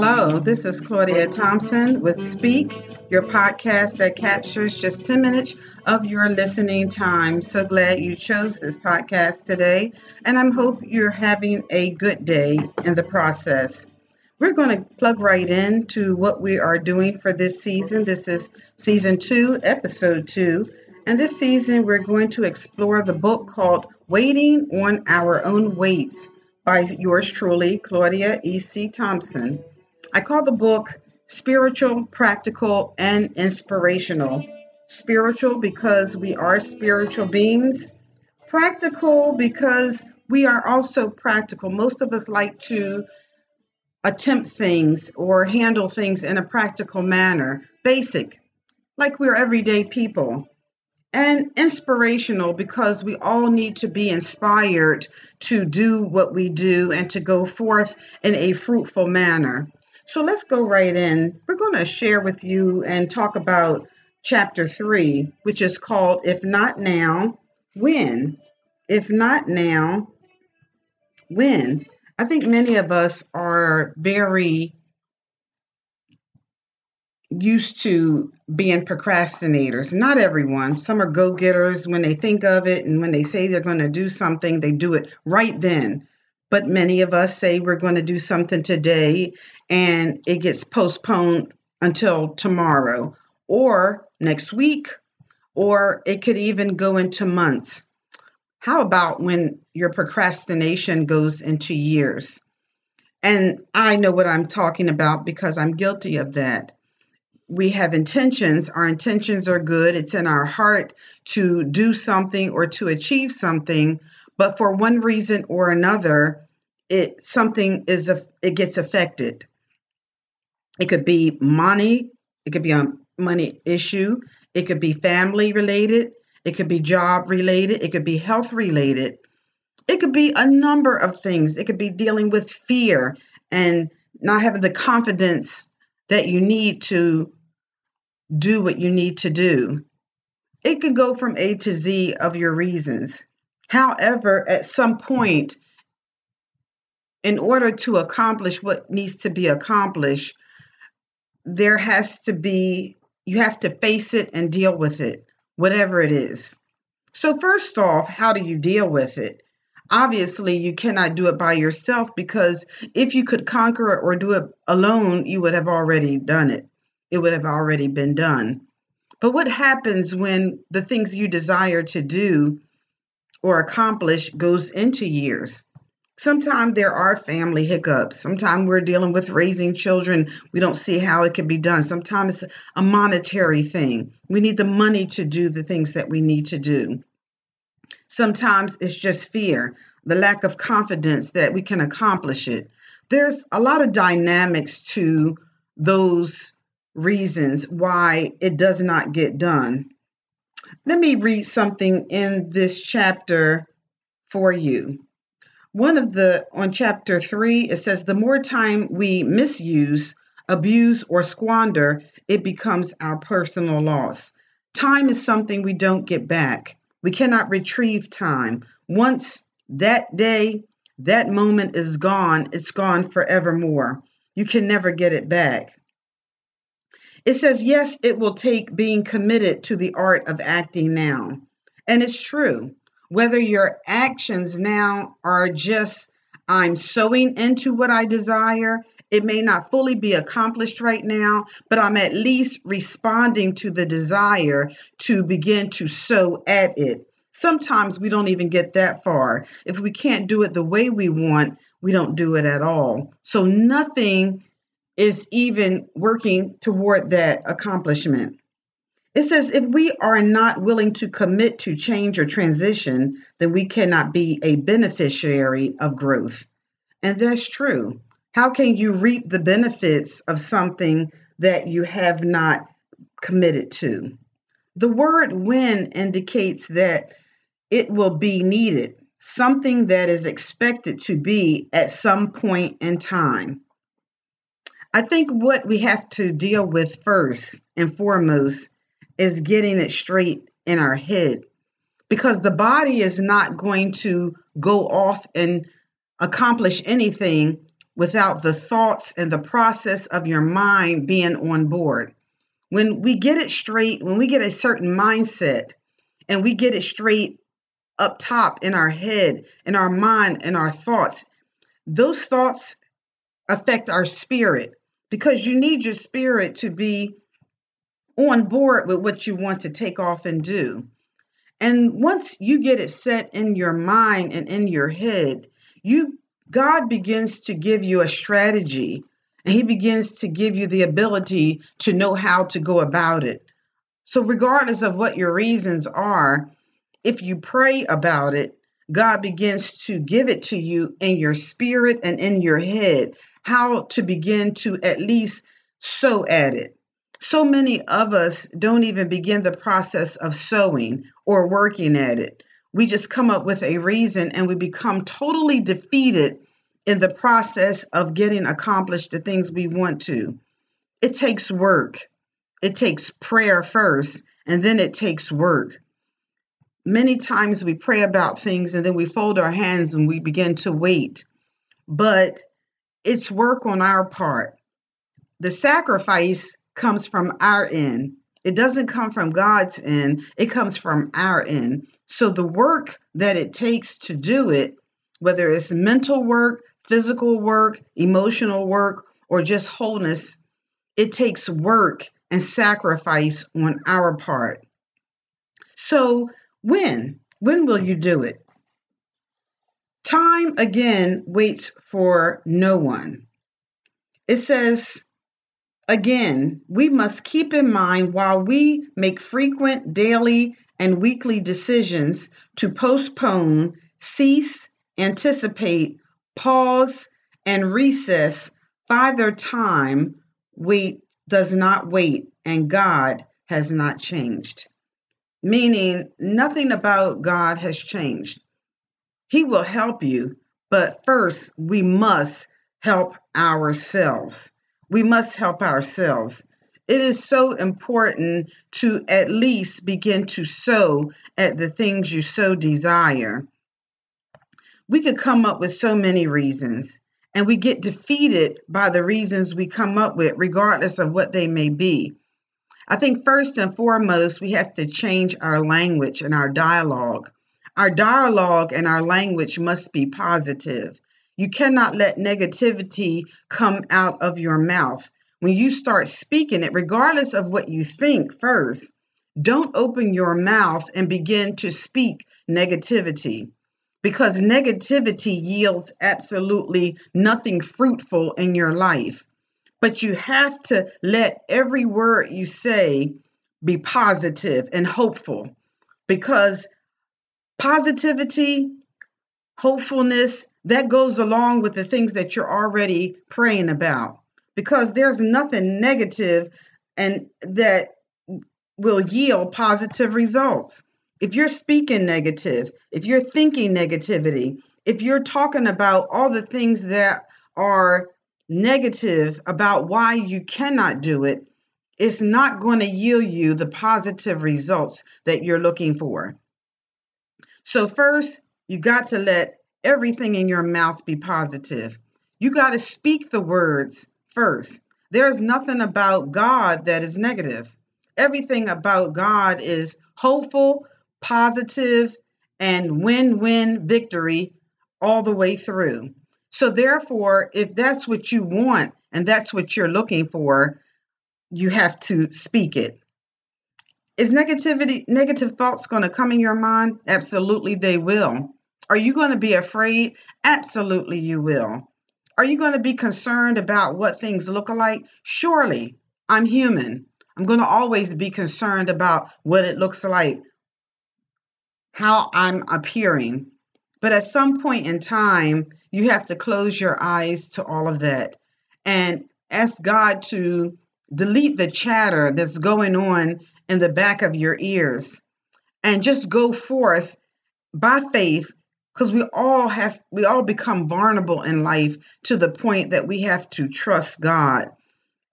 Hello, this is Claudia Thompson with Speak, your podcast that captures just 10 minutes of your listening time. So glad you chose this podcast today, and I hope you're having a good day in the process. We're going to plug right in to what we are doing for this season. This is season two, episode two. And this season, we're going to explore the book called Waiting on Our Own Waits by yours truly, Claudia E.C. Thompson. I call the book spiritual, practical, and inspirational. Spiritual because we are spiritual beings, practical because we are also practical. Most of us like to attempt things or handle things in a practical manner, basic, like we're everyday people. And inspirational because we all need to be inspired to do what we do and to go forth in a fruitful manner. So let's go right in. We're going to share with you and talk about chapter three, which is called If Not Now, When? If Not Now, When? I think many of us are very used to being procrastinators. Not everyone. Some are go getters when they think of it and when they say they're going to do something, they do it right then. But many of us say we're going to do something today and it gets postponed until tomorrow or next week, or it could even go into months. How about when your procrastination goes into years? And I know what I'm talking about because I'm guilty of that. We have intentions, our intentions are good, it's in our heart to do something or to achieve something, but for one reason or another, it something is a, it gets affected. It could be money, it could be a money issue, it could be family related, it could be job related, it could be health related. It could be a number of things. It could be dealing with fear and not having the confidence that you need to do what you need to do. It could go from A to Z of your reasons. However, at some point, in order to accomplish what needs to be accomplished, there has to be, you have to face it and deal with it, whatever it is. So, first off, how do you deal with it? Obviously, you cannot do it by yourself because if you could conquer it or do it alone, you would have already done it. It would have already been done. But what happens when the things you desire to do or accomplish goes into years? Sometimes there are family hiccups. Sometimes we're dealing with raising children. We don't see how it can be done. Sometimes it's a monetary thing. We need the money to do the things that we need to do. Sometimes it's just fear, the lack of confidence that we can accomplish it. There's a lot of dynamics to those reasons why it does not get done. Let me read something in this chapter for you one of the on chapter three, it says the more time we misuse, abuse, or squander, it becomes our personal loss. Time is something we don't get back. We cannot retrieve time. Once that day, that moment is gone, it's gone forevermore. You can never get it back. It says, yes, it will take being committed to the art of acting now. And it's true whether your actions now are just, I'm sowing into what I desire. It may not fully be accomplished right now, but I'm at least responding to the desire to begin to sow at it. Sometimes we don't even get that far. If we can't do it the way we want, we don't do it at all. So nothing is even working toward that accomplishment. It says if we are not willing to commit to change or transition, then we cannot be a beneficiary of growth. And that's true. How can you reap the benefits of something that you have not committed to? The word when indicates that it will be needed, something that is expected to be at some point in time. I think what we have to deal with first and foremost is getting it straight in our head because the body is not going to go off and accomplish anything without the thoughts and the process of your mind being on board. When we get it straight, when we get a certain mindset and we get it straight up top in our head, in our mind, in our thoughts, those thoughts affect our spirit because you need your spirit to be on board with what you want to take off and do. And once you get it set in your mind and in your head, you God begins to give you a strategy and he begins to give you the ability to know how to go about it. So regardless of what your reasons are, if you pray about it, God begins to give it to you in your spirit and in your head how to begin to at least sow at it. So many of us don't even begin the process of sowing or working at it. We just come up with a reason and we become totally defeated in the process of getting accomplished the things we want to. It takes work. It takes prayer first, and then it takes work. Many times we pray about things and then we fold our hands and we begin to wait. But it's work on our part. The sacrifice comes from our end. It doesn't come from God's end, it comes from our end. So the work that it takes to do it, whether it's mental work, physical work, emotional work, or just wholeness, it takes work and sacrifice on our part. So, when? When will you do it? Time again waits for no one. It says, again, we must keep in mind while we make frequent daily and weekly decisions to postpone, cease, anticipate, pause, and recess, Father time wait does not wait, and God has not changed. Meaning, nothing about God has changed. He will help you, but first we must help ourselves. We must help ourselves. It is so important to at least begin to sow at the things you so desire. We could come up with so many reasons, and we get defeated by the reasons we come up with, regardless of what they may be. I think first and foremost, we have to change our language and our dialogue. Our dialogue and our language must be positive. You cannot let negativity come out of your mouth. When you start speaking it, regardless of what you think first, don't open your mouth and begin to speak negativity because negativity yields absolutely nothing fruitful in your life. But you have to let every word you say be positive and hopeful because positivity, hopefulness, that goes along with the things that you're already praying about because there's nothing negative and that will yield positive results. If you're speaking negative, if you're thinking negativity, if you're talking about all the things that are negative about why you cannot do it, it's not going to yield you the positive results that you're looking for. So, first, you got to let everything in your mouth be positive. You got to speak the words first. There's nothing about God that is negative. Everything about God is hopeful, positive, and win win victory all the way through. So, therefore, if that's what you want and that's what you're looking for, you have to speak it. Is negativity, negative thoughts going to come in your mind? Absolutely, they will. Are you going to be afraid? Absolutely, you will. Are you going to be concerned about what things look like? Surely, I'm human. I'm going to always be concerned about what it looks like, how I'm appearing. But at some point in time, you have to close your eyes to all of that and ask God to delete the chatter that's going on in the back of your ears and just go forth by faith because we all have we all become vulnerable in life to the point that we have to trust God.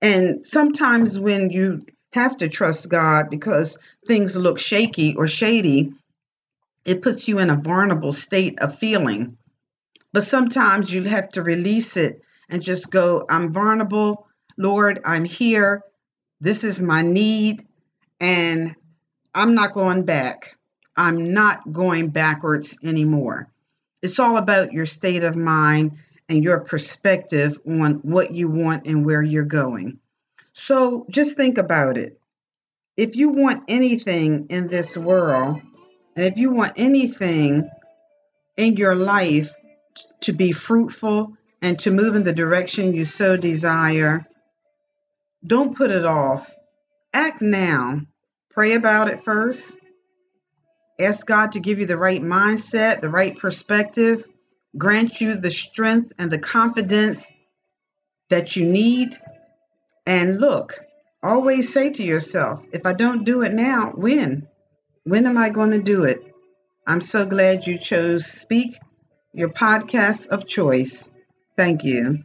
And sometimes when you have to trust God because things look shaky or shady, it puts you in a vulnerable state of feeling. But sometimes you have to release it and just go, I'm vulnerable. Lord, I'm here. This is my need. And I'm not going back. I'm not going backwards anymore. It's all about your state of mind and your perspective on what you want and where you're going. So just think about it. If you want anything in this world, and if you want anything in your life to be fruitful and to move in the direction you so desire, don't put it off. Act now. Pray about it first. Ask God to give you the right mindset, the right perspective, grant you the strength and the confidence that you need. And look, always say to yourself, if I don't do it now, when? When am I going to do it? I'm so glad you chose Speak, your podcast of choice. Thank you.